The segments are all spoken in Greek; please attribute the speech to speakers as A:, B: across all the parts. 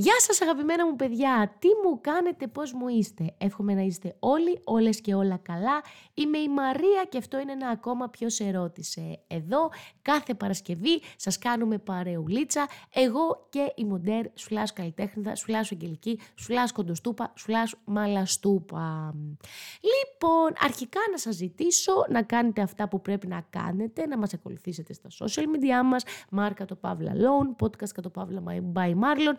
A: Γεια σας αγαπημένα μου παιδιά, τι μου κάνετε, πώς μου είστε; Εύχομαι να είστε όλοι, όλες και όλα καλά. Είμαι η Μαρία και αυτό είναι ένα ακόμα ποιο σε ρώτησε. Εδώ κάθε Παρασκευή σας κάνουμε παρεουλίτσα, εγώ και η Μοντέρ Σουλάς Καλλιτέχνηδα, Σουλάς Αγγελική, Σουλάς Κοντοστούπα, Σουλάς Μαλαστούπα. Λοιπόν, αρχικά να σας ζητήσω να κάνετε αυτά που πρέπει να κάνετε, να μας ακολουθήσετε στα social media μας, Μάρκα το Παύλα Loan, podcast το Παύλα by Marlon,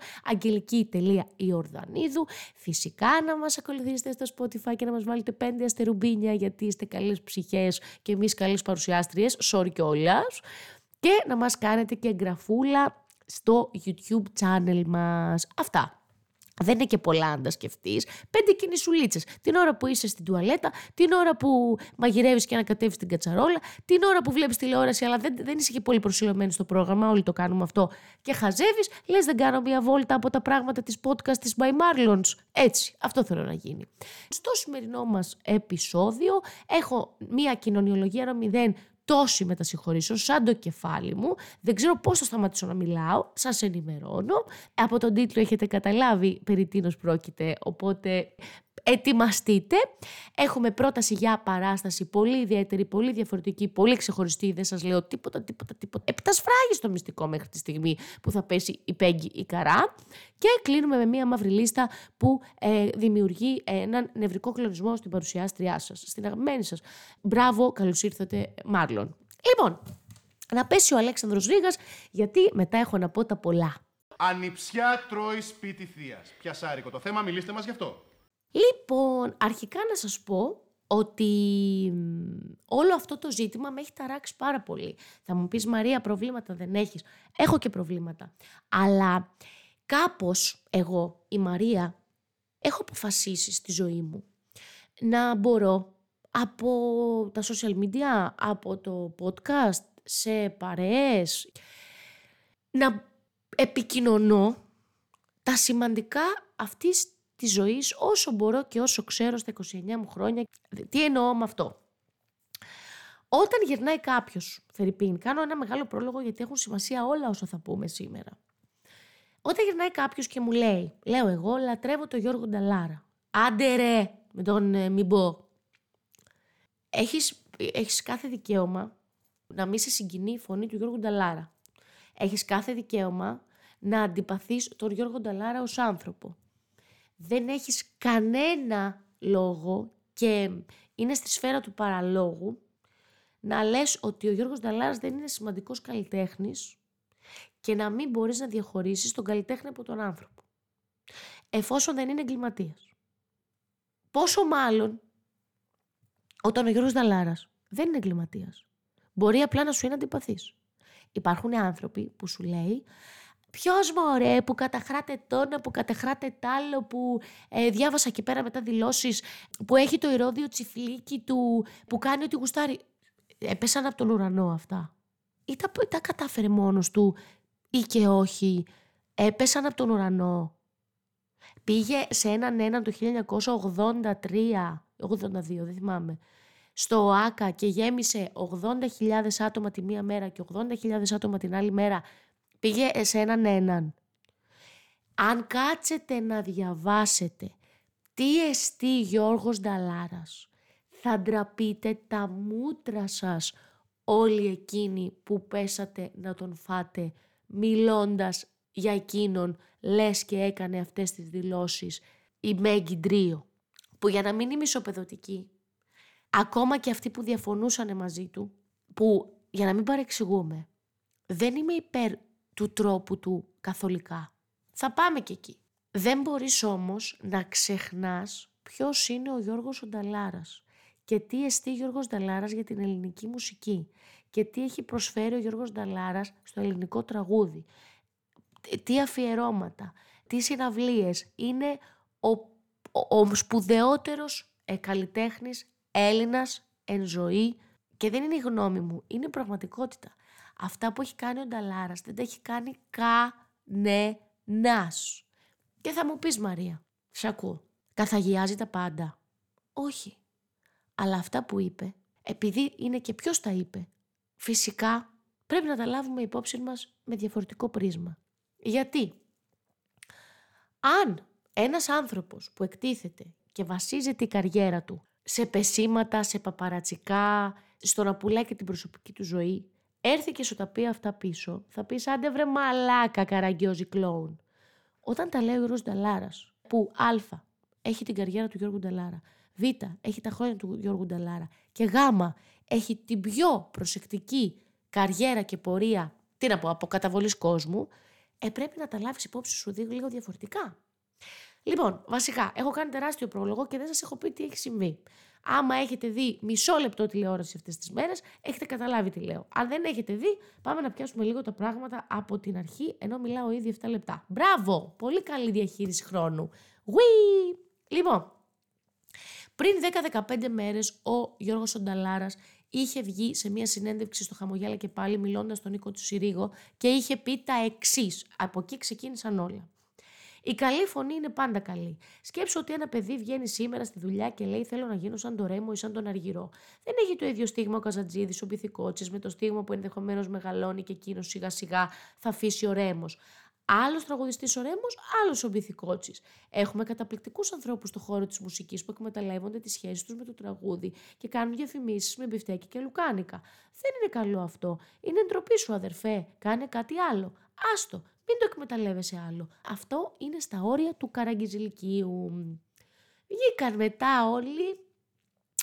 A: Ιορδανίδου. Φυσικά να μας ακολουθήσετε στο Spotify και να μας βάλετε πέντε αστερουμπίνια γιατί είστε καλές ψυχές και εμείς καλές παρουσιάστριες, sorry κιόλας. Και να μας κάνετε και εγγραφούλα στο YouTube channel μας. Αυτά. Δεν είναι και πολλά αν τα σκεφτείς. Πέντε κινησουλίτσες. Την ώρα που είσαι στην τουαλέτα, την ώρα που μαγειρεύεις και ανακατεύεις την κατσαρόλα, την ώρα που βλέπεις τηλεόραση, αλλά δεν, δεν είσαι και πολύ προσιλωμένη στο πρόγραμμα. Όλοι το κάνουμε αυτό. Και χαζεύεις, λες δεν κάνω μια βόλτα από τα πράγματα της podcast της By Marlons. Έτσι, αυτό θέλω να γίνει. Στο σημερινό μας επεισόδιο έχω μια κοινωνιολογία 0 τόση μετασυγχωρήσω σαν το κεφάλι μου. Δεν ξέρω πώς θα σταματήσω να μιλάω. Σας ενημερώνω. Από τον τίτλο έχετε καταλάβει περί τίνος πρόκειται, οπότε ετοιμαστείτε. Έχουμε πρόταση για παράσταση πολύ ιδιαίτερη, πολύ διαφορετική, πολύ ξεχωριστή. Δεν σας λέω τίποτα, τίποτα, τίποτα. Επτασφράγει στο μυστικό μέχρι τη στιγμή που θα πέσει η Πέγγι η Καρά. Και κλείνουμε με μία μαύρη λίστα που ε, δημιουργεί έναν νευρικό κλονισμό στην παρουσιάστριά σας, στην αγαπημένη σας. Μπράβο, καλώς ήρθατε Μάρλον. Λοιπόν, να πέσει ο Αλέξανδρος Ρήγας, γιατί μετά έχω να πω τα πολλά.
B: Ανιψιά τρώει σπίτι θείας. Πιασάρικο το θέμα, μιλήστε μας γι' αυτό.
A: Λοιπόν, αρχικά να σας πω ότι όλο αυτό το ζήτημα με έχει ταράξει πάρα πολύ. Θα μου πεις Μαρία προβλήματα δεν έχεις. Έχω και προβλήματα. Αλλά κάπως εγώ, η Μαρία, έχω αποφασίσει στη ζωή μου να μπορώ από τα social media, από το podcast, σε παρέες, να επικοινωνώ τα σημαντικά αυτής της ζωής όσο μπορώ και όσο ξέρω στα 29 μου χρόνια. Τι εννοώ με αυτό; Όταν γυρνάει κάποιος, Φερρυπίν, κάνω ένα μεγάλο πρόλογο γιατί έχουν σημασία όλα όσα θα πούμε σήμερα. Όταν γυρνάει κάποιος και μου λέει, λέω εγώ λατρεύω τον Γιώργο Νταλάρα. Άντε ρε, με τον ε, μην πω. Έχεις, έχεις κάθε δικαίωμα να μην σε συγκινεί η φωνή του Γιώργου Νταλάρα. Έχεις κάθε δικαίωμα να αντιπαθείς τον Γιώργο Νταλάρα ως άνθρωπο δεν έχεις κανένα λόγο και είναι στη σφαίρα του παραλόγου να λες ότι ο Γιώργος Νταλάρας δεν είναι σημαντικός καλλιτέχνης και να μην μπορείς να διαχωρίσεις τον καλλιτέχνη από τον άνθρωπο. Εφόσον δεν είναι εγκληματίας. Πόσο μάλλον όταν ο Γιώργος Νταλάρας δεν είναι εγκληματίας. Μπορεί απλά να σου είναι αντιπαθής. Υπάρχουν άνθρωποι που σου λέει Ποιος μωρέ που καταχράτε τόνα, που καταχράτε τ' άλλο, που ε, διάβασα εκεί πέρα μετά δηλώσεις, που έχει το ηρόδιο τσιφλίκι του, που κάνει ότι γουστάρει. Έπεσαν από τον ουρανό αυτά. Ή τα, τα κατάφερε μόνος του ή και όχι. Έπεσαν από τον ουρανό. Πήγε σε έναν έναν το 1983, 82 δεν θυμάμαι, στο ΟΑΚΑ και γέμισε 80.000 άτομα τη μία μέρα και 80.000 άτομα την άλλη μέρα Πήγε σε έναν έναν. Αν κάτσετε να διαβάσετε τι εστί Γιώργος Νταλάρας, θα ντραπείτε τα μούτρα σας όλοι εκείνοι που πέσατε να τον φάτε μιλώντας για εκείνον λες και έκανε αυτές τις δηλώσεις η Μέγκη Ντρίο που για να μην είμαι ισοπεδωτική ακόμα και αυτοί που διαφωνούσαν μαζί του που για να μην παρεξηγούμε δεν είμαι υπέρ του τρόπου του καθολικά. Θα πάμε και εκεί. Δεν μπορείς όμως να ξεχνάς ποιος είναι ο Γιώργος Ονταλάρας και τι εστί Γιώργος Νταλάρας για την ελληνική μουσική και τι έχει προσφέρει ο Γιώργος Νταλάρας στο ελληνικό τραγούδι. Τι αφιερώματα, τι συναυλίες. Είναι ο, ο, ο σπουδαιότερος ε, καλλιτέχνης Έλληνας εν ζωή και δεν είναι η γνώμη μου, είναι πραγματικότητα. Αυτά που έχει κάνει ο Νταλάρας δεν τα έχει κάνει κανένας. Και θα μου πεις Μαρία, σ' ακούω, καθαγιάζει τα πάντα. Όχι. Αλλά αυτά που είπε, επειδή είναι και ποιος τα είπε, φυσικά πρέπει να τα λάβουμε υπόψη μας με διαφορετικό πρίσμα. Γιατί; Αν ένας άνθρωπος που εκτίθεται και βασίζεται η καριέρα του σε πεσήματα, σε παπαρατσικά, στο να πουλάει και την προσωπική του ζωή, έρθει και σου τα πει αυτά πίσω, θα πεις άντε βρε μαλάκα καραγκιόζη κλόουν. Όταν τα λέει ο Γιώργος Νταλάρας, που α, έχει την καριέρα του Γιώργου Νταλάρα, β, έχει τα χρόνια του Γιώργου Νταλάρα και γ, έχει την πιο προσεκτική καριέρα και πορεία, τι να πω, από καταβολής κόσμου, ε, πρέπει να τα λάβεις υπόψη σου λίγο διαφορετικά. Λοιπόν, βασικά, έχω κάνει τεράστιο πρόλογο και δεν σας έχω πει τι έχει συμβεί. Άμα έχετε δει μισό λεπτό τηλεόραση αυτές τις μέρες, έχετε καταλάβει τι λέω. Αν δεν έχετε δει, πάμε να πιάσουμε λίγο τα πράγματα από την αρχή, ενώ μιλάω ήδη 7 λεπτά. Μπράβο! Πολύ καλή διαχείριση χρόνου. Wee! Λοιπόν, πριν 10-15 μέρες, ο Γιώργος Ονταλάρα είχε βγει σε μια συνέντευξη στο Χαμογιάλα και πάλι μιλώντας στον Νίκο του Συρίγο και είχε πει τα εξής. Από εκεί ξεκίνησαν όλα. Η καλή φωνή είναι πάντα καλή. Σκέψω ότι ένα παιδί βγαίνει σήμερα στη δουλειά και λέει: Θέλω να γίνω σαν το Ρέμο ή σαν τον Αργυρό. Δεν έχει το ίδιο στίγμα ο Καζατζίδη, ο Πυθικότσης, με το στίγμα που ενδεχομένως μεγαλώνει και εκείνος σιγά σιγά θα αφήσει ο Ρέμος. Άλλος τραγουδιστής ο Ρέμος, άλλος ο Μπιθικότση. Έχουμε καταπληκτικούς ανθρώπους στον χώρο της μουσικής που εκμεταλλεύονται τις σχέσεις τους με το τραγούδι και κάνουν διαφημίσεις με μπιφτέκι και λουκάνικα. Δεν είναι καλό αυτό. Είναι ντροπή σου, αδερφέ. Κάνε κάτι άλλο. Άστο, μην το εκμεταλλεύεσαι άλλο. Αυτό είναι στα όρια του καραγκιζηλικίου. Βγήκαν μετά όλοι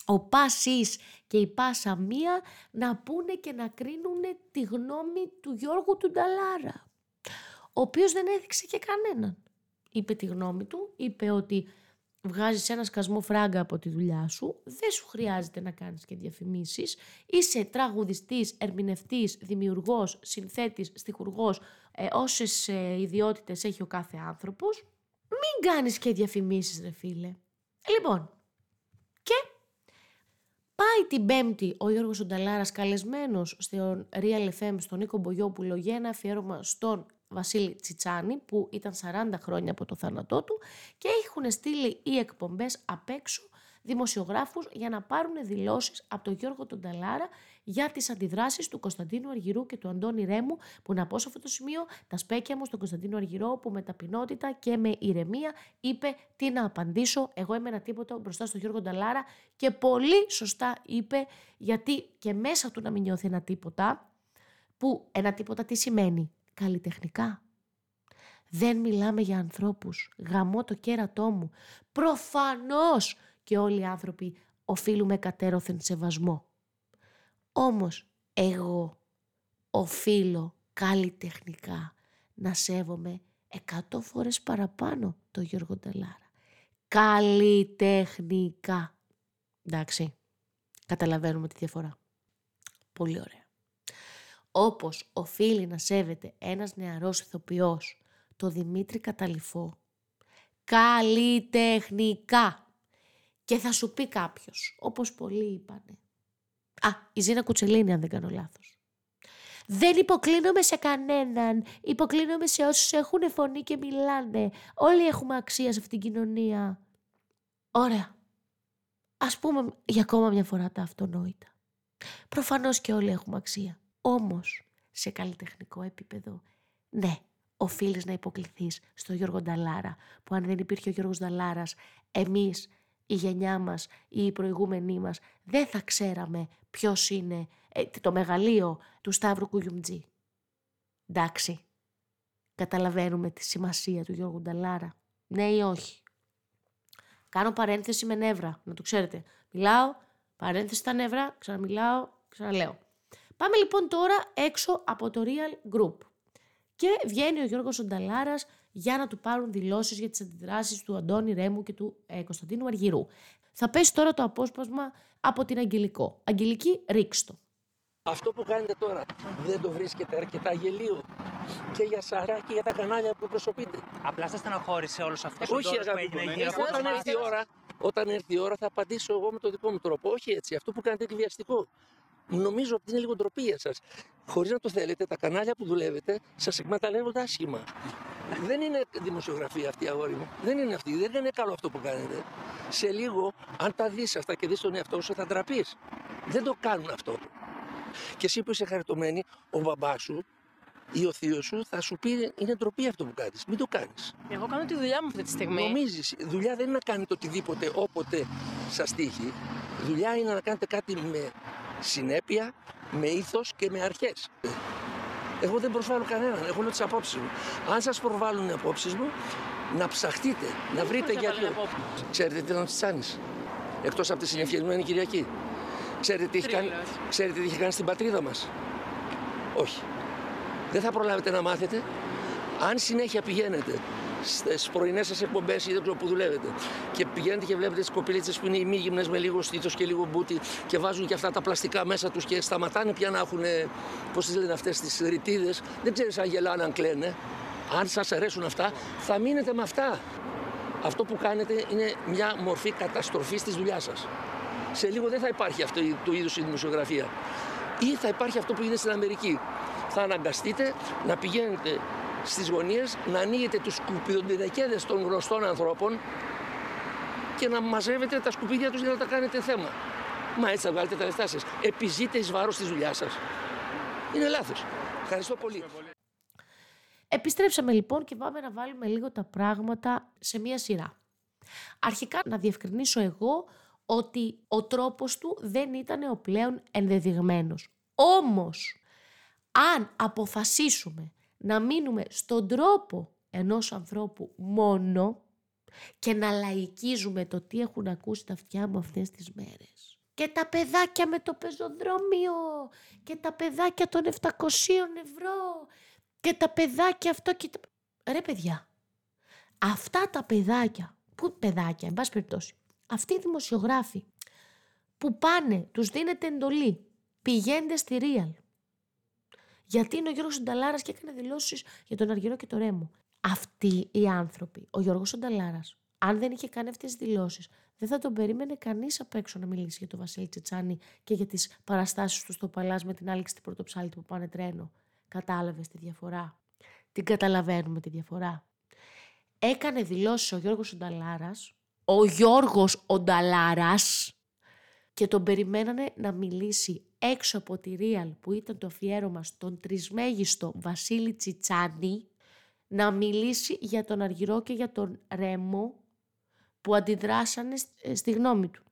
A: ο Πάσης και η Πάσα Μία να πούνε και να κρίνουν τη γνώμη του Γιώργου του Νταλάρα ο οποίος δεν έδειξε και κανέναν. Είπε τη γνώμη του, είπε ότι βγάζεις ένα σκασμό φράγκα από τη δουλειά σου, δεν σου χρειάζεται να κάνεις και διαφημίσεις, είσαι τραγουδιστής, ερμηνευτής, δημιουργός, συνθέτης, στιχουργός, ε, όσες ε, ιδιότητες έχει ο κάθε άνθρωπος, μην κάνεις και διαφημίσεις ρε φίλε. Λοιπόν, και πάει την Πέμπτη ο Γιώργος Ονταλάρας καλεσμένος στο Real FM στον Νίκο Μπογιόπουλο για ένα αφιέρωμα στον Βασίλη Τσιτσάνη που ήταν 40 χρόνια από το θάνατό του και έχουν στείλει οι εκπομπές απ' έξω δημοσιογράφους για να πάρουν δηλώσεις από τον Γιώργο τον Ταλάρα για τις αντιδράσεις του Κωνσταντίνου Αργυρού και του Αντώνη Ρέμου που να πω σε αυτό το σημείο τα σπέκια μου στον Κωνσταντίνο Αργυρό που με ταπεινότητα και με ηρεμία είπε τι να απαντήσω εγώ είμαι ένα τίποτα μπροστά στον Γιώργο Νταλάρα και πολύ σωστά είπε γιατί και μέσα του να μην νιώθει ένα τίποτα που ένα τίποτα τι σημαίνει; Καλλιτεχνικά. Δεν μιλάμε για ανθρώπους. Γαμώ το κέρατό μου. Προφανώς και όλοι οι άνθρωποι οφείλουμε κατέρωθεν σεβασμό. Όμως εγώ οφείλω καλλιτεχνικά να σέβομαι εκατό φορές παραπάνω το Γιώργο Ντελάρα. Καλλιτεχνικά. Εντάξει, καταλαβαίνουμε τη διαφορά. Πολύ ωραία όπως οφείλει να σέβεται ένας νεαρός ηθοποιός, το Δημήτρη Καταληφό, καλλιτεχνικά. Και θα σου πει κάποιος, όπως πολλοί είπανε. Α, η Ζήνα Κουτσελίνη αν δεν κάνω λάθος. Δεν υποκλίνομαι σε κανέναν. Υποκλίνομαι σε όσους έχουν φωνή και μιλάνε. Όλοι έχουμε αξία σε αυτήν την κοινωνία. Ωραία. Ας πούμε για ακόμα μια φορά τα αυτονόητα. Προφανώς και όλοι έχουμε αξία. Όμως, σε καλλιτεχνικό επίπεδο, ναι, οφείλεις να υποκληθείς στο Γιώργο Νταλάρα, που αν δεν υπήρχε ο Γιώργος Νταλάρας, εμείς, η γενιά μας ή οι προηγούμενοι μας, δεν θα ξέραμε ποιος είναι ε, το μεγαλείο του Σταύρου Κουγιουμτζή. Εντάξει, καταλαβαίνουμε τη σημασία του Γιώργου Νταλάρα, ναι ή όχι; Κάνω παρένθεση με νεύρα, να το ξέρετε. Μιλάω, παρένθεση στα νεύρα, ξαναμιλάω, ξαναλέω. Πάμε λοιπόν τώρα έξω από το Real Group. Και βγαίνει ο Γιώργος Ονταλάρας για να του πάρουν δηλώσεις για τις αντιδράσεις του Αντώνη Ρέμου και του ε, Κωνσταντίνου Αργυρού. Θα πέσει τώρα το απόσπασμα από την Αγγελικό. Αγγελική, ρίξτο.
C: Αυτό που κάνετε τώρα δεν το βρίσκεται αρκετά γελίο και για Σαρά και για τα κανάλια που προσωπείτε.
D: Απλά σας στενοχώρησε όλος αυτός
C: Όχι,
D: που έγινε γύρω από
C: όταν έρθει, η ώρα, όταν έρθει η ώρα θα απαντήσω εγώ με τον δικό μου τρόπο. Όχι έτσι. Αυτό που κάνετε είναι βιαστικό νομίζω ότι είναι λίγο ντροπή για σας. Χωρίς να το θέλετε, τα κανάλια που δουλεύετε σας εκμεταλλεύονται άσχημα. Δεν είναι δημοσιογραφία αυτή, αγόρι μου. Δεν είναι αυτή. Δεν είναι καλό αυτό που κάνετε. Σε λίγο, αν τα δεις αυτά και δεις τον εαυτό σου, θα ντραπείς. Δεν το κάνουν αυτό. Και εσύ που είσαι χαριτωμένη, ο μπαμπάς σου ή ο θείος σου θα σου πει είναι ντροπή αυτό που κάνεις. Μην το κάνεις.
E: Εγώ κάνω τη δουλειά μου αυτή τη στιγμή.
C: Νομίζεις, δουλειά δεν είναι να κάνετε οτιδήποτε όποτε σας τύχει. Δουλειά είναι να κάνετε κάτι με συνέπεια, με ήθος και με αρχές. Εγώ δεν προσβάλλω κανέναν, εγώ λέω τις απόψεις μου. Αν σας προβάλλουν οι απόψεις μου, να ψαχτείτε, να βρείτε
E: μας
C: γιατί.
E: έβαλε απόψεις.
C: Ξέρετε τι ήταν ο Τσιτσάνης, εκτός από τη συνεφιασμένη Κυριακή. Ξέρετε τι, έχει κάνει,
E: Τρίλος.
C: ξέρετε τι είχε κάνει στην πατρίδα μας; Όχι. Δεν θα προλάβετε να μάθετε. Αν συνέχεια πηγαίνετε στις πρωινές σας εκπομπές ή δεν ξέρω που δουλεύετε και πηγαίνετε και βλέπετε τις κοπηλίτσε που είναι ημίγυμνε με λίγο στήθος και λίγο μπούτι και βάζουν και αυτά τα πλαστικά μέσα τους και σταματάνε πια να έχουν, πώς τις λένε αυτές τις ρητίδες. Δεν ξέρεις αν γελάνε, αν κλαίνε. Αν σας αρέσουν αυτά, θα μείνετε με αυτά. Αυτό που κάνετε είναι μια μορφή καταστροφής της δουλειάς σας. Σε λίγο δεν θα υπάρχει αυτό το είδους η δημοσιογραφία. Ή θα υπάρχει αυτό που γίνεται στην Αμερική. Θα αναγκαστείτε να πηγαίνετε στις γωνίες, να ανοίγετε τους σκουπιδοντινεκέδες των γνωστών ανθρώπων και να μαζεύετε τα σκουπίδια τους για να τα κάνετε θέμα. Μα έτσι θα βγάλετε τα λεφτά σας. Επιζείτε εις βάρος της δουλειάς σας. Είναι λάθος. Ευχαριστώ πολύ.
A: Επιστρέψαμε λοιπόν και πάμε να βάλουμε λίγο τα πράγματα σε μία σειρά. Αρχικά να διευκρινίσω εγώ ότι ο τρόπος του δεν ήταν ο πλέον ενδεδειγμένος. Όμως, αν αποφασίσουμε να μείνουμε στον τρόπο ενός ανθρώπου μόνο και να λαϊκίζουμε το τι έχουν ακούσει τα αυτιά μου αυτές τις μέρες. Και τα παιδάκια με το πεζοδρόμιο και τα παιδάκια των 700 ευρώ και τα παιδάκια αυτό και τα... Ρε παιδιά, αυτά τα παιδάκια, που παιδάκια, εν πάση περιπτώσει, αυτοί οι δημοσιογράφοι που πάνε, τους δίνεται εντολή, πηγαίνετε στη Real. Γιατί είναι ο Γιώργος Σονταλάρας και έκανε δηλώσεις για τον Αργυρό και το Ρέμο. Αυτοί οι άνθρωποι, ο Γιώργος Σονταλάρας, αν δεν είχε κάνει αυτές τις δηλώσεις, δεν θα τον περίμενε κανείς απ' έξω να μιλήσει για τον Βασίλη Τσιτσάνη και για τις παραστάσεις του στο Παλάς με την Άλεξη την Πρωτοψάλτη που πάνε τρένο. Κατάλαβες τη διαφορά; Την καταλαβαίνουμε τη διαφορά. Έκανε δηλώσεις ο Γιώργος Ονταλάρας, ο Γιώργος Ονταλάρας και τον περιμένανε να μιλήσει έξω από τη Real που ήταν το αφιέρωμα στον τρισμέγιστο Βασίλη Τσιτσάνη να μιλήσει για τον Αργυρό και για τον Ρέμο που αντιδράσανε σ- ε, στη γνώμη του.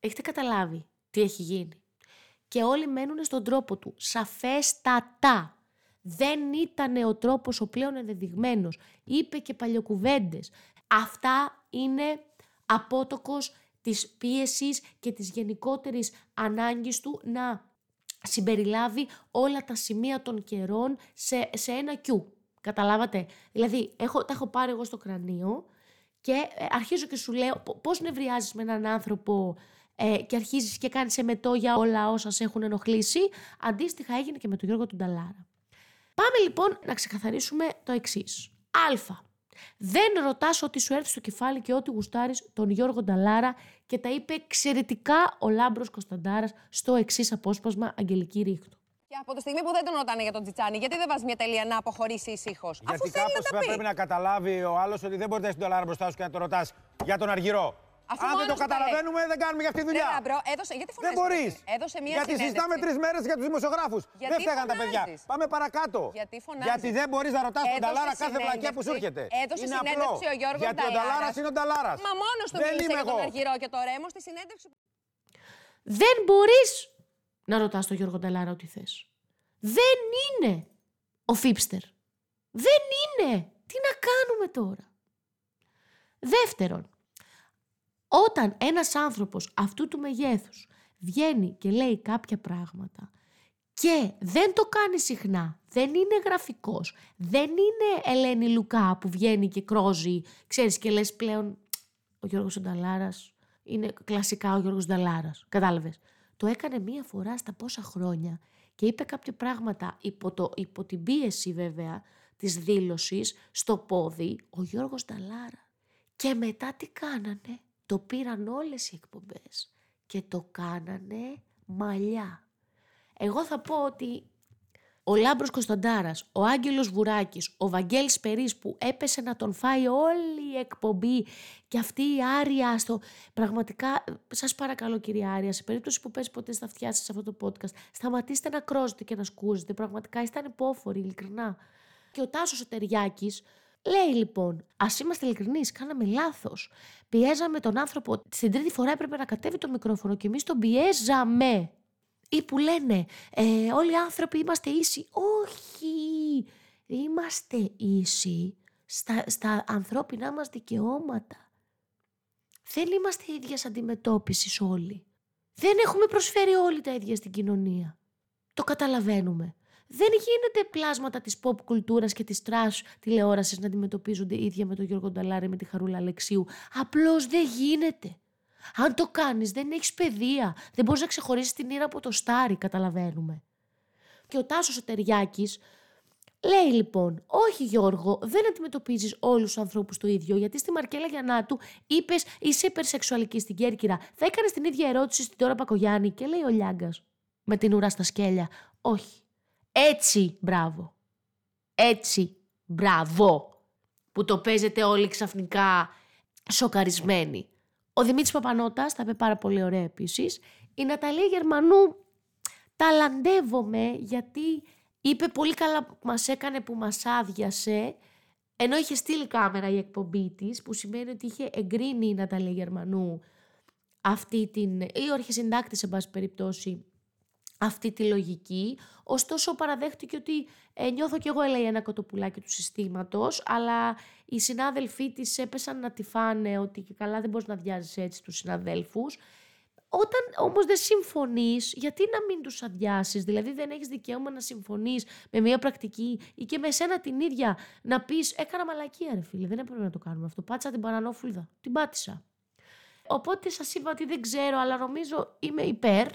A: Έχετε καταλάβει τι έχει γίνει. Και όλοι μένουν στον τρόπο του. Σαφέστατα. Δεν ήταν ο τρόπος ο πλέον ενδεδειγμένος. Είπε και παλιοκουβέντες. Αυτά είναι απότοκος της πίεσης και της γενικότερης ανάγκης του να συμπεριλάβει όλα τα σημεία των καιρών σε, σε ένα κιού. Καταλάβατε; Δηλαδή, έχω, τα έχω πάρει εγώ στο κρανίο και ε, αρχίζω και σου λέω πο- πώς νευριάζεις με έναν άνθρωπο ε, και αρχίζεις και κάνεις εμετό για όλα όσα σε έχουν ενοχλήσει. Αντίστοιχα έγινε και με τον Γιώργο τον Ταλάρα. Πάμε λοιπόν να ξεκαθαρίσουμε το εξής. Α. Δεν ρωτάς ό,τι σου έρθει στο κεφάλι και ό,τι γουστάρεις τον Γιώργο Νταλάρα και τα είπε εξαιρετικά ο Λάμπρος Κωνσταντάρας στο εξής απόσπασμα Αγγελική Ρίχτου.
F: Και από τη στιγμή που δεν τον ρωτάνε για τον Τσιτσάνι, γιατί δεν βάζεις μια τελεία να αποχωρήσει ησύχως; Αφού
G: Γιατί
F: θέλει να
G: κάπω
F: τα πει.
G: πρέπει να καταλάβει ο άλλος ότι δεν μπορείς να έχεις τον τολάρα μπροστά σου και να το ρωτάς για τον Αργυρό.
F: Αφού
G: Αν δεν
F: μόνος
G: το
F: τους τα
G: καταλαβαίνουμε, δεν κάνουμε για αυτή τη δουλειά.
F: Ρε Λάμπρο, έδωσε, γιατί
G: Δεν
F: φωνάζεις,
G: μπορείς.
F: Έδωσε μια
G: Γιατί
F: συνέντευξη.
G: συζητάμε τρεις μέρες για τους δημοσιογράφους.
F: Γιατί
G: Δεν φταίγαν τα παιδιά.
F: φωνάζεις;
G: Πάμε παρακάτω.
F: Γιατί φωνάζεις;
G: Γιατί δεν μπορείς να ρωτάς τον
F: Έδωσε
G: Ταλάρα κάθε βλακιά που σου
F: συνέντευξη.
G: έρχεται.
F: Έδωσε
G: είναι
F: συνέντευξη
G: απλό.
F: ο Γιώργος
G: Γιατί ο Ταλάρα
F: Νταλάρας.
G: είναι ο Ταλάρα.
F: Μα μόνος του
G: Δεν
F: μίλησε
G: είμαι
F: για τον
G: εγώ.
F: Αργυρό και το Ρέμο στη συνέντευξη. που-
A: Δεν μπορείς να ρωτάς τον Γιώργο Νταλάρα ό,τι θες. Δεν είναι ο Φίπστερ. Δεν είναι. Τι να κάνουμε τώρα; Δεύτερον, όταν ένας άνθρωπος αυτού του μεγέθους βγαίνει και λέει κάποια πράγματα και δεν το κάνει συχνά, δεν είναι γραφικός, δεν είναι Ελένη Λουκά που βγαίνει και κρόζει, ξέρεις και λες πλέον ο Γιώργος Νταλάρας είναι κλασικά ο Γιώργος Νταλάρας, κατάλαβες. Το έκανε μία φορά στα πόσα χρόνια και είπε κάποια πράγματα υπό, το, υπό την πίεση βέβαια της δήλωσης στο πόδι ο Γιώργος Νταλάρα. Και μετά τι κάνανε, το πήραν όλες οι εκπομπές και το κάνανε μαλλιά. Εγώ θα πω ότι ο Λάμπρος Κωνσταντάρας, ο Άγγελος Βουράκης, ο Βαγγέλης Περής που έπεσε να τον φάει όλη η εκπομπή και αυτή η Άρια στο... Πραγματικά, σας παρακαλώ κυρία Άρια, σε περίπτωση που πέσει ποτέ στα αυτιά σας σε αυτό το podcast, σταματήστε να κρόζετε και να σκούζετε. Πραγματικά είστε ανυπόφοροι, ειλικρινά. Και ο Τάσος ο Τεριάκης, Λέει λοιπόν, ας είμαστε ειλικρινείς, κάναμε λάθος. Πιέζαμε τον άνθρωπο. Στην τρίτη φορά έπρεπε να κατέβει το μικρόφωνο και εμείς τον πιέζαμε. Ή που λένε, ε, όλοι οι άνθρωποι είμαστε ίσοι. Όχι, είμαστε ίσοι στα, στα ανθρώπινά μας δικαιώματα. Δεν είμαστε ίδιας αντιμετώπισης όλοι. Δεν έχουμε προσφέρει όλοι τα ίδια στην κοινωνία. Το καταλαβαίνουμε. Δεν γίνεται πλάσματα της pop κουλτούρας και της trash τηλεόρασης να αντιμετωπίζονται ίδια με τον Γιώργο Νταλάρη με τη Χαρούλα Αλεξίου. Απλώς δεν γίνεται. Αν το κάνεις δεν έχεις παιδεία. Δεν μπορείς να ξεχωρίσεις την ήρα από το στάρι, καταλαβαίνουμε. Και ο Τάσος ο Τεριάκης λέει λοιπόν, όχι Γιώργο, δεν αντιμετωπίζεις όλους τους ανθρώπους το ίδιο, γιατί στη Μαρκέλα Γιαννάτου είπες είσαι υπερσεξουαλική στην Κέρκυρα. Θα έκανες την ίδια ερώτηση στην Τώρα Πακογιάννη και λέει ο Λιάγκας με την ουρά στα σκέλια. Όχι. Έτσι, μπράβο. Έτσι, μπράβο. Που το παίζετε όλοι ξαφνικά σοκαρισμένοι. Ο Δημήτρης Παπανότας, θα είπε πάρα πολύ ωραία επίσης. Η Ναταλία Γερμανού ταλαντεύομαι γιατί είπε πολύ καλά που μας έκανε που μας άδειασε ενώ είχε στείλει κάμερα η εκπομπή της, που σημαίνει ότι είχε εγκρίνει η Ναταλία Γερμανού αυτή την, ή ο αρχισυντάκτης σε πάση περιπτώσει, αυτή τη λογική. Ωστόσο παραδέχτηκε ότι ε, νιώθω κι εγώ λέει ένα κοτοπουλάκι του συστήματος, αλλά οι συνάδελφοί της έπεσαν να τη φάνε ότι και καλά δεν μπορείς να αδειάζεις έτσι τους συναδέλφους. Όταν όμως δεν συμφωνείς, γιατί να μην τους αδειάσεις, δηλαδή δεν έχεις δικαίωμα να συμφωνείς με μια πρακτική ή και με σένα την ίδια να πεις έκανα μαλακία ρε φίλε, δεν έπρεπε να το κάνουμε αυτό, πάτησα την παρανόφουλδα, την πάτησα. Οπότε σας είπα ότι δεν ξέρω, αλλά νομίζω είμαι υπέρ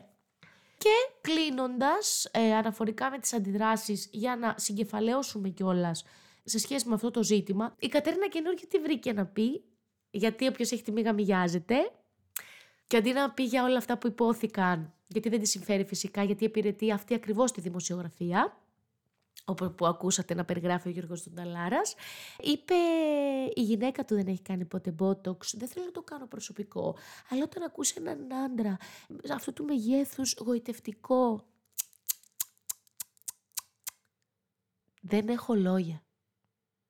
A: και κλείνοντας, ε, αναφορικά με τις αντιδράσεις, για να συγκεφαλαίωσουμε κιόλας σε σχέση με αυτό το ζήτημα, η Κατερίνα Καινούργια τι βρήκε να πει, γιατί όποιος έχει τη μήγα μοιάζεται, και αντί να πει για όλα αυτά που υπόθηκαν, γιατί δεν τη συμφέρει φυσικά, γιατί υπηρετεί αυτή ακριβώς τη δημοσιογραφία, που ακούσατε να περιγράφει ο Γιώργος Ταλάρας, είπε η γυναίκα του δεν έχει κάνει ποτέ μπότοξ, δεν θέλω να το κάνω προσωπικό, αλλά όταν ακούσει έναν άντρα αυτού του μεγέθους γοητευτικό, δεν έχω λόγια.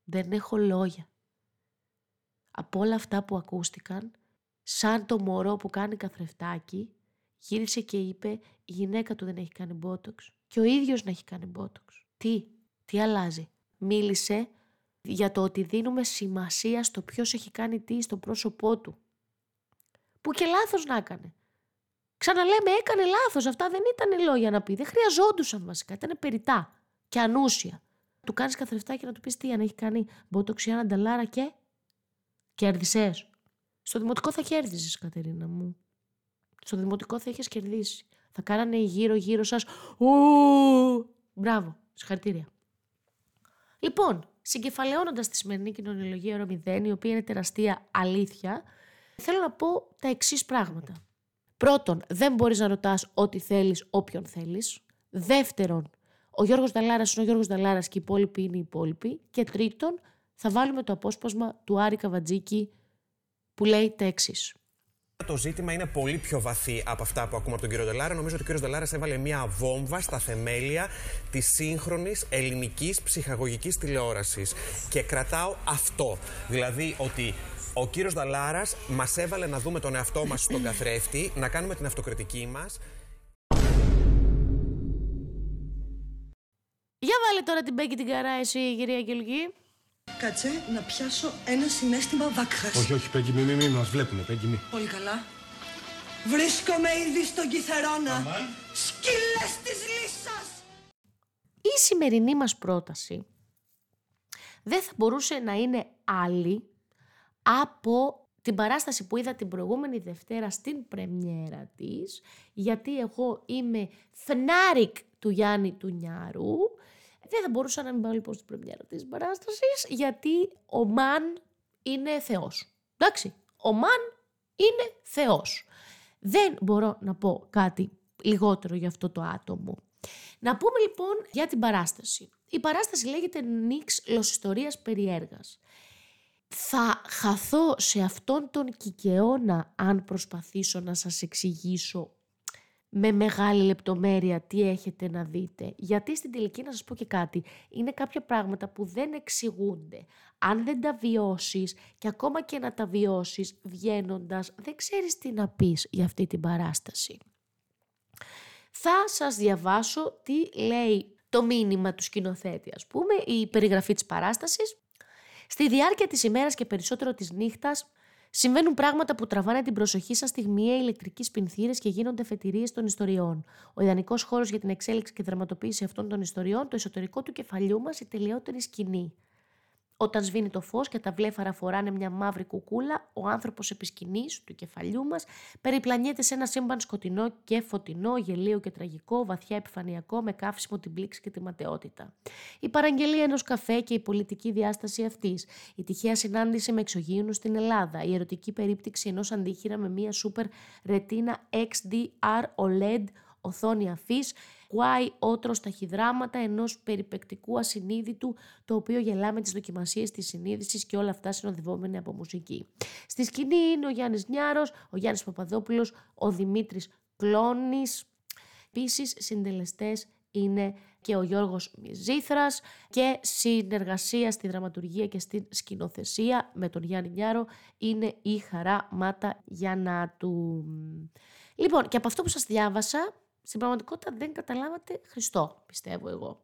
A: Δεν έχω λόγια. Από όλα αυτά που ακούστηκαν, σαν το μωρό που κάνει καθρεφτάκι, γύρισε και είπε η γυναίκα του δεν έχει κάνει μπότοξ και ο ίδιος να έχει κάνει μπότοξ. Τι, τι αλλάζει; Μίλησε για το ότι δίνουμε σημασία στο ποιος έχει κάνει τι στο πρόσωπό του. Που και λάθος να έκανε. Ξαναλέμε, έκανε λάθος. Αυτά δεν ήταν λόγια να πει. Δεν χρειαζόντουσαν βασικά. Ήταν περιτά και ανούσια. Του κάνεις καθρεφτάκι να του πεις τι, αν έχει κάνει μποτοξιάνα νταλάρα και κέρδισες. Στο δημοτικό θα κέρδιζε, Κατερίνα μου. Στο δημοτικό θα είχες κερδίσει. Θα κάνανε γύρω-γύρω σας. Μπράβο. Συγχαρητήρια. Λοιπόν, συγκεφαλαιώνοντας τη σημερινή κοινωνιολογία ώρα 0, η οποία είναι τεραστία αλήθεια, θέλω να πω τα εξής πράγματα. Πρώτον, δεν μπορείς να ρωτάς ό,τι θέλεις όποιον θέλεις. Δεύτερον, ο Γιώργος Δαλάρα είναι ο Γιώργος Δαλάρα και οι υπόλοιποι είναι οι υπόλοιποι. Και τρίτον, θα βάλουμε το απόσπασμα του Άρη Καβατζίκη που λέει τα εξής.
H: Το ζήτημα είναι πολύ πιο βαθύ από αυτά που ακούμε από τον κύριο Ντελάρα. Νομίζω ότι ο κύριος Ντελάρας έβαλε μια βόμβα στα θεμέλια της σύγχρονης ελληνικής ψυχαγωγικής τηλεόρασης. Και κρατάω αυτό. Δηλαδή ότι ο κύριος Δαλάρας μας έβαλε να δούμε τον εαυτό μας στον καθρέφτη, να κάνουμε την αυτοκριτική μας.
A: Για βάλε τώρα την Μπέκη την καρά εσύ, κυρία Αγγελική.
I: Κάτσε να πιάσω ένα συνέστημα βάκχας.
B: Όχι, όχι, Πέγγι, μη, μη, μη, μας βλέπουνε, Πέγγι, μη.
I: Πολύ καλά. Βρίσκομαι ήδη στον Κιθερώνα. Σκύλες της λύσας!
A: Η σημερινή μας πρόταση δεν θα μπορούσε να είναι άλλη από την παράσταση που είδα την προηγούμενη Δευτέρα στην πρεμιέρα της, γιατί εγώ είμαι φνάρικ του Γιάννη του Νιάρου δεν θα μπορούσα να μην πάω λοιπόν στην πρεμιέρα της παράστασης, γιατί ο Μαν είναι θεός. Εντάξει, ο Μαν είναι θεός. Δεν μπορώ να πω κάτι λιγότερο για αυτό το άτομο. Να πούμε λοιπόν για την παράσταση. Η παράσταση λέγεται Νίξ Λοσιστορίας Περιέργας. Θα χαθώ σε αυτόν τον κικαιώνα αν προσπαθήσω να σας εξηγήσω με μεγάλη λεπτομέρεια τι έχετε να δείτε. Γιατί στην τελική να σας πω και κάτι, είναι κάποια πράγματα που δεν εξηγούνται. Αν δεν τα βιώσεις και ακόμα και να τα βιώσεις βγαίνοντας, δεν ξέρεις τι να πεις για αυτή την παράσταση. Θα σας διαβάσω τι λέει το μήνυμα του σκηνοθέτη, ας πούμε, η περιγραφή της παράστασης. Στη διάρκεια της ημέρας και περισσότερο της νύχτας, Συμβαίνουν πράγματα που τραβάνε την προσοχή σας στιγμιαία ηλεκτρική πινθύρες και γίνονται φετηρίε των ιστοριών. Ο ιδανικός χώρος για την εξέλιξη και δραματοποίηση αυτών των ιστοριών, το εσωτερικό του κεφαλιού μας, η τελειότερη σκηνή. Όταν σβήνει το φως και τα βλέφαρα φοράνε μια μαύρη κουκούλα, ο άνθρωπος επισκηνής του κεφαλιού μας περιπλανιέται σε ένα σύμπαν σκοτεινό και φωτεινό, γελίο και τραγικό, βαθιά επιφανειακό, με καύσιμο την πλήξη και τη ματαιότητα. Η παραγγελία ενός καφέ και η πολιτική διάσταση αυτής, η τυχαία συνάντηση με εξωγήινους στην Ελλάδα, η ερωτική περίπτυξη ενός αντίχειρα με μια σούπερ ρετίνα XDR OLED οθόνη αφής, κουάει ότρος στα χιδράματα ενός περιπεκτικού ασυνείδητου, το οποίο γελά με τις δοκιμασίες της συνείδησης και όλα αυτά συνοδευόμενοι από μουσική. Στη σκηνή είναι ο Γιάννης Νιάρος, ο Γιάννης Παπαδόπουλος, ο Δημήτρης Κλώνης. Επίσης, συντελεστές είναι και ο Γιώργος Μιζήθρας και συνεργασία στη δραματουργία και στη σκηνοθεσία με τον Γιάννη Νιάρο είναι η Χαρά Μάτα Γιαννάτου. Λοιπόν, και από αυτό που σας διάβασα, στην πραγματικότητα δεν καταλάβατε Χριστό, πιστεύω εγώ.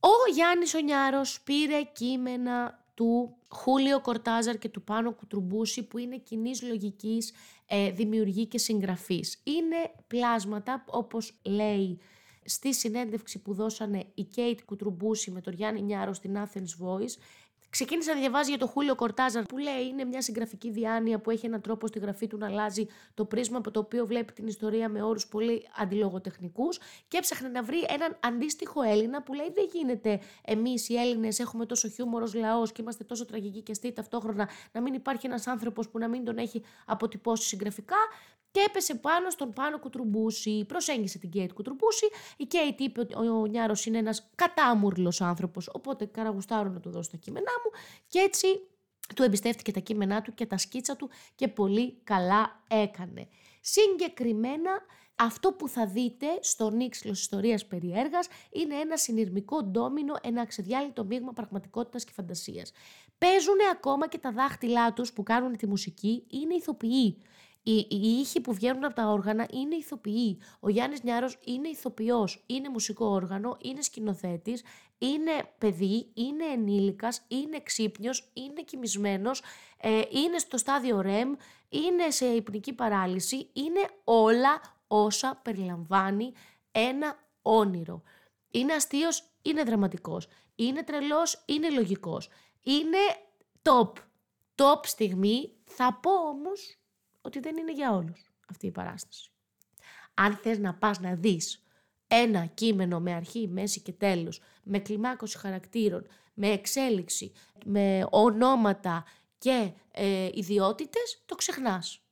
A: Ο Γιάννης Ονιάρος πήρε κείμενα του Χούλιο Κορτάζαρ και του Πάνο Κουτρουμπούση που είναι κοινής λογικής ε, δημιουργή και συγγραφής. Είναι πλάσματα όπως λέει στη συνέντευξη που δώσανε η Κέιτ Κουτρουμπούση με τον Γιάννη Νιάρο στην Athens Voice Ξεκίνησα να διαβάζει για το Χούλιο Κορτάζαρ που λέει είναι μια συγγραφική διάνοια που έχει έναν τρόπο στη γραφή του να αλλάζει το πρίσμα από το οποίο βλέπει την ιστορία με όρους πολύ αντιλογοτεχνικούς και έψαχνε να βρει έναν αντίστοιχο Έλληνα που λέει δεν γίνεται εμείς οι Έλληνες έχουμε τόσο χιούμορο λαός και είμαστε τόσο τραγικοί και αστεί ταυτόχρονα να μην υπάρχει ένας άνθρωπος που να μην τον έχει αποτυπώσει συγγραφικά και έπεσε πάνω στον Πάνο Κουτρουμπούση. Προσέγγισε την Κέιτ Κουτρουμπούση. Η Κέιτ είπε ότι ο Νιάρος είναι ένας κατάμουρλος άνθρωπος, οπότε καραγουστάρω να του δώσω τα κείμενά μου. Και έτσι του εμπιστεύτηκε τα κείμενά του και τα σκίτσα του και πολύ καλά έκανε. Συγκεκριμένα αυτό που θα δείτε στο Νίξλος Ιστορίας Περιέργας είναι ένα συνειρμικό ντόμινο, ένα αξεδιάλειτο μείγμα πραγματικότητας και φαντασίας. Παίζουν ακόμα και τα δάχτυλά τους που κάνουν τη μουσική, είναι ηθοποιοί. Οι, οι ήχοι που βγαίνουν από τα όργανα είναι ηθοποιοί. Ο Γιάννης Νιάρος είναι ηθοποιός, είναι μουσικό όργανο, είναι σκηνοθέτης, είναι παιδί, είναι ενήλικας, είναι ξύπνιος, είναι κοιμισμένος, ε, είναι στο στάδιο REM, είναι σε υπνική παράλυση, είναι όλα όσα περιλαμβάνει ένα όνειρο. Είναι αστείος, είναι δραματικός. Είναι τρελός, είναι λογικός. Είναι top. Top στιγμή. Θα πω όμως ότι δεν είναι για όλους αυτή η παράσταση. Αν θες να πας να δεις ένα κείμενο με αρχή, μέση και τέλος, με κλιμάκωση χαρακτήρων, με εξέλιξη, με ονόματα και ε, ιδιότητες, το ξεχνάς.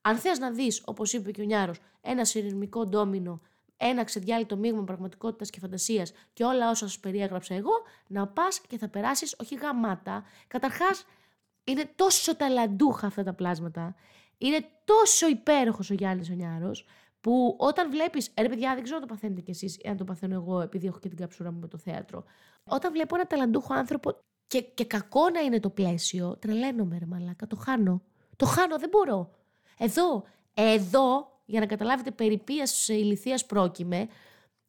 A: Αν θες να δεις, όπως είπε και ο Νιάρος, ένα συνειρμικό ντόμινο, ένα ξεδιάλειτο μείγμα πραγματικότητας και φαντασίας και όλα όσα σας περιέγραψα εγώ, να πας και θα περάσεις όχι γαμάτα. Καταρχάς, είναι τόσο ταλαντούχα αυτά τα πλάσματα είναι τόσο υπέροχος ο Γιάννης ο που όταν βλέπεις. Ρε, παιδιά, δεν ξέρω αν το παθαίνετε κι εσείς, αν το παθαίνω εγώ, επειδή έχω και την καψούρα μου με το θέατρο. Όταν βλέπω ένα ταλαντούχο άνθρωπο και, και κακό να είναι το πλαίσιο, τρελαίνομαι, ρε Μαλάκα, το χάνω. Το χάνω, δεν μπορώ. Εδώ, εδώ, για να καταλάβετε περιπία ηλικίας πρόκειμε,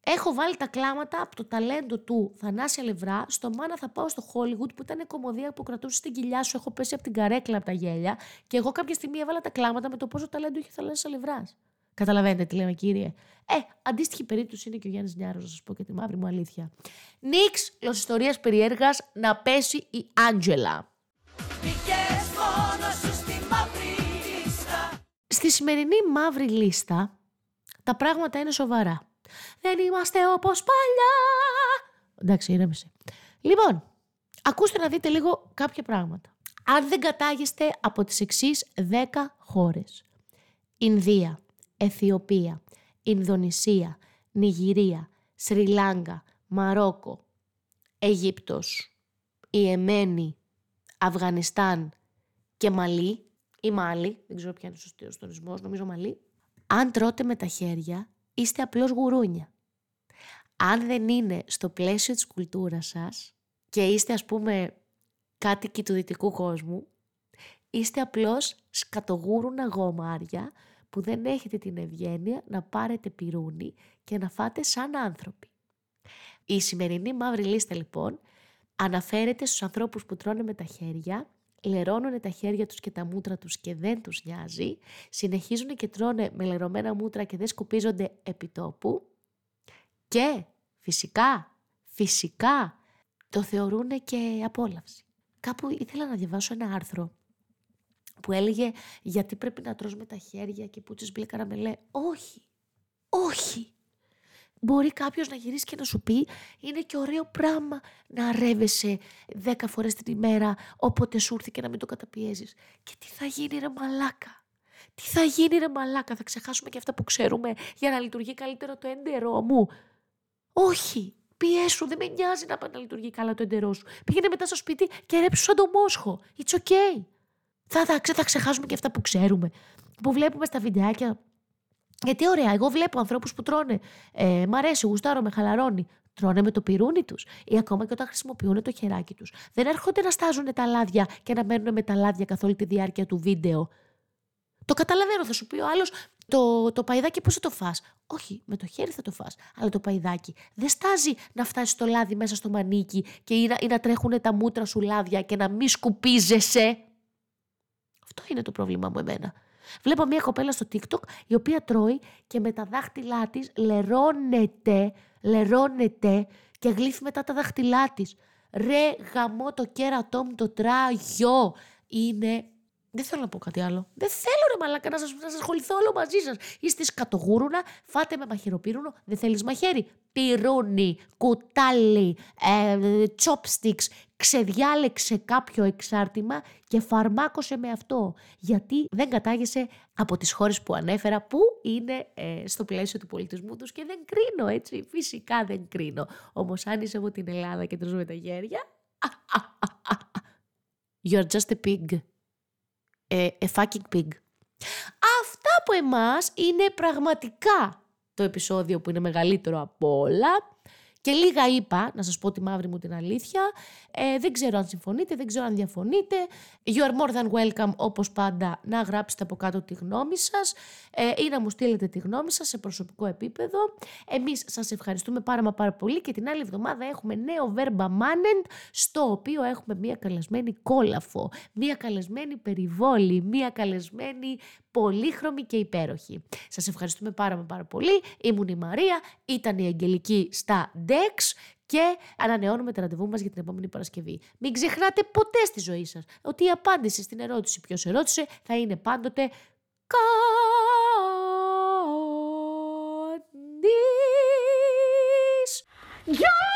A: Έχω βάλει τα κλάματα από το ταλέντο του Θανάση Αλευρά στο Μάνα θα πάω στο Hollywood που ήταν κομμωδία που κρατούσε στην κοιλιά σου. Έχω πέσει από την καρέκλα από τα γέλια και εγώ κάποια στιγμή έβαλα τα κλάματα με το πόσο ταλέντο είχε Θανάσης Αλευράς. Καταλαβαίνετε τι λέμε, κύριε. Ε, αντίστοιχη περίπτωση είναι και ο Γιάννης Νιάρος, να σας πω και τη μαύρη μου αλήθεια. Νίξ, ιστορία περιέργας, να πέσει η Άντζελα. Στη σημερινή μαύρη λίστα τα πράγματα είναι σοβαρά. Δεν είμαστε όπως παλιά. Εντάξει, ήρεμησε. Λοιπόν, ακούστε να δείτε λίγο κάποια πράγματα. Αν δεν κατάγεστε από τις εξής 10 χώρες. Ινδία, Αιθιοπία, Ινδονησία, Νιγηρία, Σρι Λάγκα, Μαρόκο, Αίγυπτος, η Εμένη, Αφγανιστάν και Μαλή ή Μάλι, δεν ξέρω ποια είναι ο σωστός τονισμός, νομίζω Μαλή, αν τρώτε με τα χέρια είστε απλώς γουρούνια. Αν δεν είναι στο πλαίσιο της κουλτούρας σας και είστε ας πούμε κάτοικοι του δυτικού κόσμου, είστε απλώς σκατογούρουνα γομάρια που δεν έχετε την ευγένεια να πάρετε πυρούνι και να φάτε σαν άνθρωποι. Η σημερινή μαύρη λίστα λοιπόν αναφέρεται στους ανθρώπους που τρώνε με τα χέρια, λερώνουν τα χέρια τους και τα μούτρα τους και δεν τους νοιάζει, συνεχίζουν και τρώνε με λερωμένα μούτρα και δεν σκουπίζονται επιτόπου και φυσικά, φυσικά το θεωρούν και απόλαυση. Κάπου ήθελα να διαβάσω ένα άρθρο που έλεγε γιατί πρέπει να τρως με τα χέρια και πούτσες μπλε καραμελέ. Όχι, όχι. Μπορεί κάποιος να γυρίσει και να σου πει είναι και ωραίο πράγμα να ρεύεσαι δέκα φορές την ημέρα όποτε σου έρθει και να μην το καταπιέζεις. Και τι θα γίνει ρε μαλάκα; Τι θα γίνει ρε μαλάκα, θα ξεχάσουμε και αυτά που ξέρουμε για να λειτουργεί καλύτερα το έντερό μου; Όχι, πιέσου, δεν με νοιάζει να πάει να λειτουργεί καλά το εντερό σου. Πήγαινε μετά στο σπίτι και ρέψου σαν το μόσχο. It's okay. Θα, θα, θα ξεχάσουμε και αυτά που ξέρουμε. Που βλέπουμε στα βιντεάκια. Γιατί ωραία, εγώ βλέπω ανθρώπους που τρώνε. Ε, μ' αρέσει, γουστάρω, με χαλαρώνει. Τρώνε με το πυρούνι τους ή ακόμα και όταν χρησιμοποιούν το χεράκι τους. Δεν έρχονται να στάζουν τα λάδια και να μένουν με τα λάδια καθ' όλη τη διάρκεια του βίντεο. Το καταλαβαίνω, θα σου πει ο άλλος, το, το παϊδάκι πώς θα το φας; Όχι, με το χέρι θα το φας. Αλλά το παϊδάκι δεν στάζει να φτάσει στο λάδι μέσα στο μανίκι και ή να, ή να τρέχουν τα μούτρα σου λάδια και να μη σκουπίζεσαι. Αυτό είναι το πρόβλημα μου εμένα. Βλέπω μια κοπέλα στο TikTok η οποία τρώει και με τα δάχτυλά της λερώνεται, λερώνεται και γλύφει μετά τα δάχτυλά της. Ρε γαμό το κέρατό μου το τράγιο. Είναι δεν θέλω να πω κάτι άλλο. Δεν θέλω ρε μαλάκα να σας, να σας ασχοληθώ όλο μαζί σας. Είστε σκατογούρουνα, φάτε με μαχαιροπύρουνο, δεν θέλεις μαχαίρι. Πυρούνι, κουτάλι, ε, chopsticks, ξεδιάλεξε κάποιο εξάρτημα και φαρμάκωσε με αυτό. Γιατί δεν κατάγεσαι από τις χώρες που ανέφερα που είναι ε, στο πλαίσιο του πολιτισμού τους και δεν κρίνω έτσι. Φυσικά δεν κρίνω. Όμως αν είσαι από την Ελλάδα και τρως με τα χέρια... You're just a pig ε, a fucking pig. Αυτά από εμάς είναι πραγματικά το επεισόδιο που είναι μεγαλύτερο από όλα. Και λίγα είπα, να σας πω τη μαύρη μου την αλήθεια. Ε, δεν ξέρω αν συμφωνείτε, δεν ξέρω αν διαφωνείτε. You are more than welcome, όπως πάντα, να γράψετε από κάτω τη γνώμη σας ε, ή να μου στείλετε τη γνώμη σας σε προσωπικό επίπεδο. Εμείς σας ευχαριστούμε πάρα μα πάρα πολύ και την άλλη εβδομάδα έχουμε νέο verba manent, στο οποίο έχουμε μία καλεσμένη κόλαφο, μία καλεσμένη περιβόλη, μία καλεσμένη πολύχρωμη και υπέροχη. Σας ευχαριστούμε πάρα πάρα πολύ. Ήμουν η Μαρία, ήταν η Αγγελική στα DEX και ανανεώνουμε τα ραντεβού μας για την επόμενη Παρασκευή. Μην ξεχνάτε ποτέ στη ζωή σας ότι η απάντηση στην ερώτηση ποιος ερώτησε θα είναι πάντοτε κανείς. Γεια!